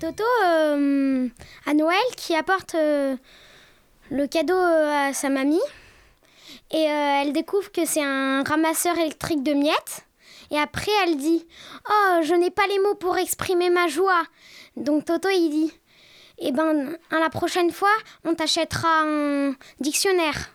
Toto euh, à Noël qui apporte euh, le cadeau euh, à sa mamie. Et elle découvre que c'est un ramasseur électrique de miettes. Et après, elle dit Oh, je n'ai pas les mots pour exprimer ma joie. Donc Toto, il dit Eh ben, à la prochaine fois, on t'achètera un dictionnaire.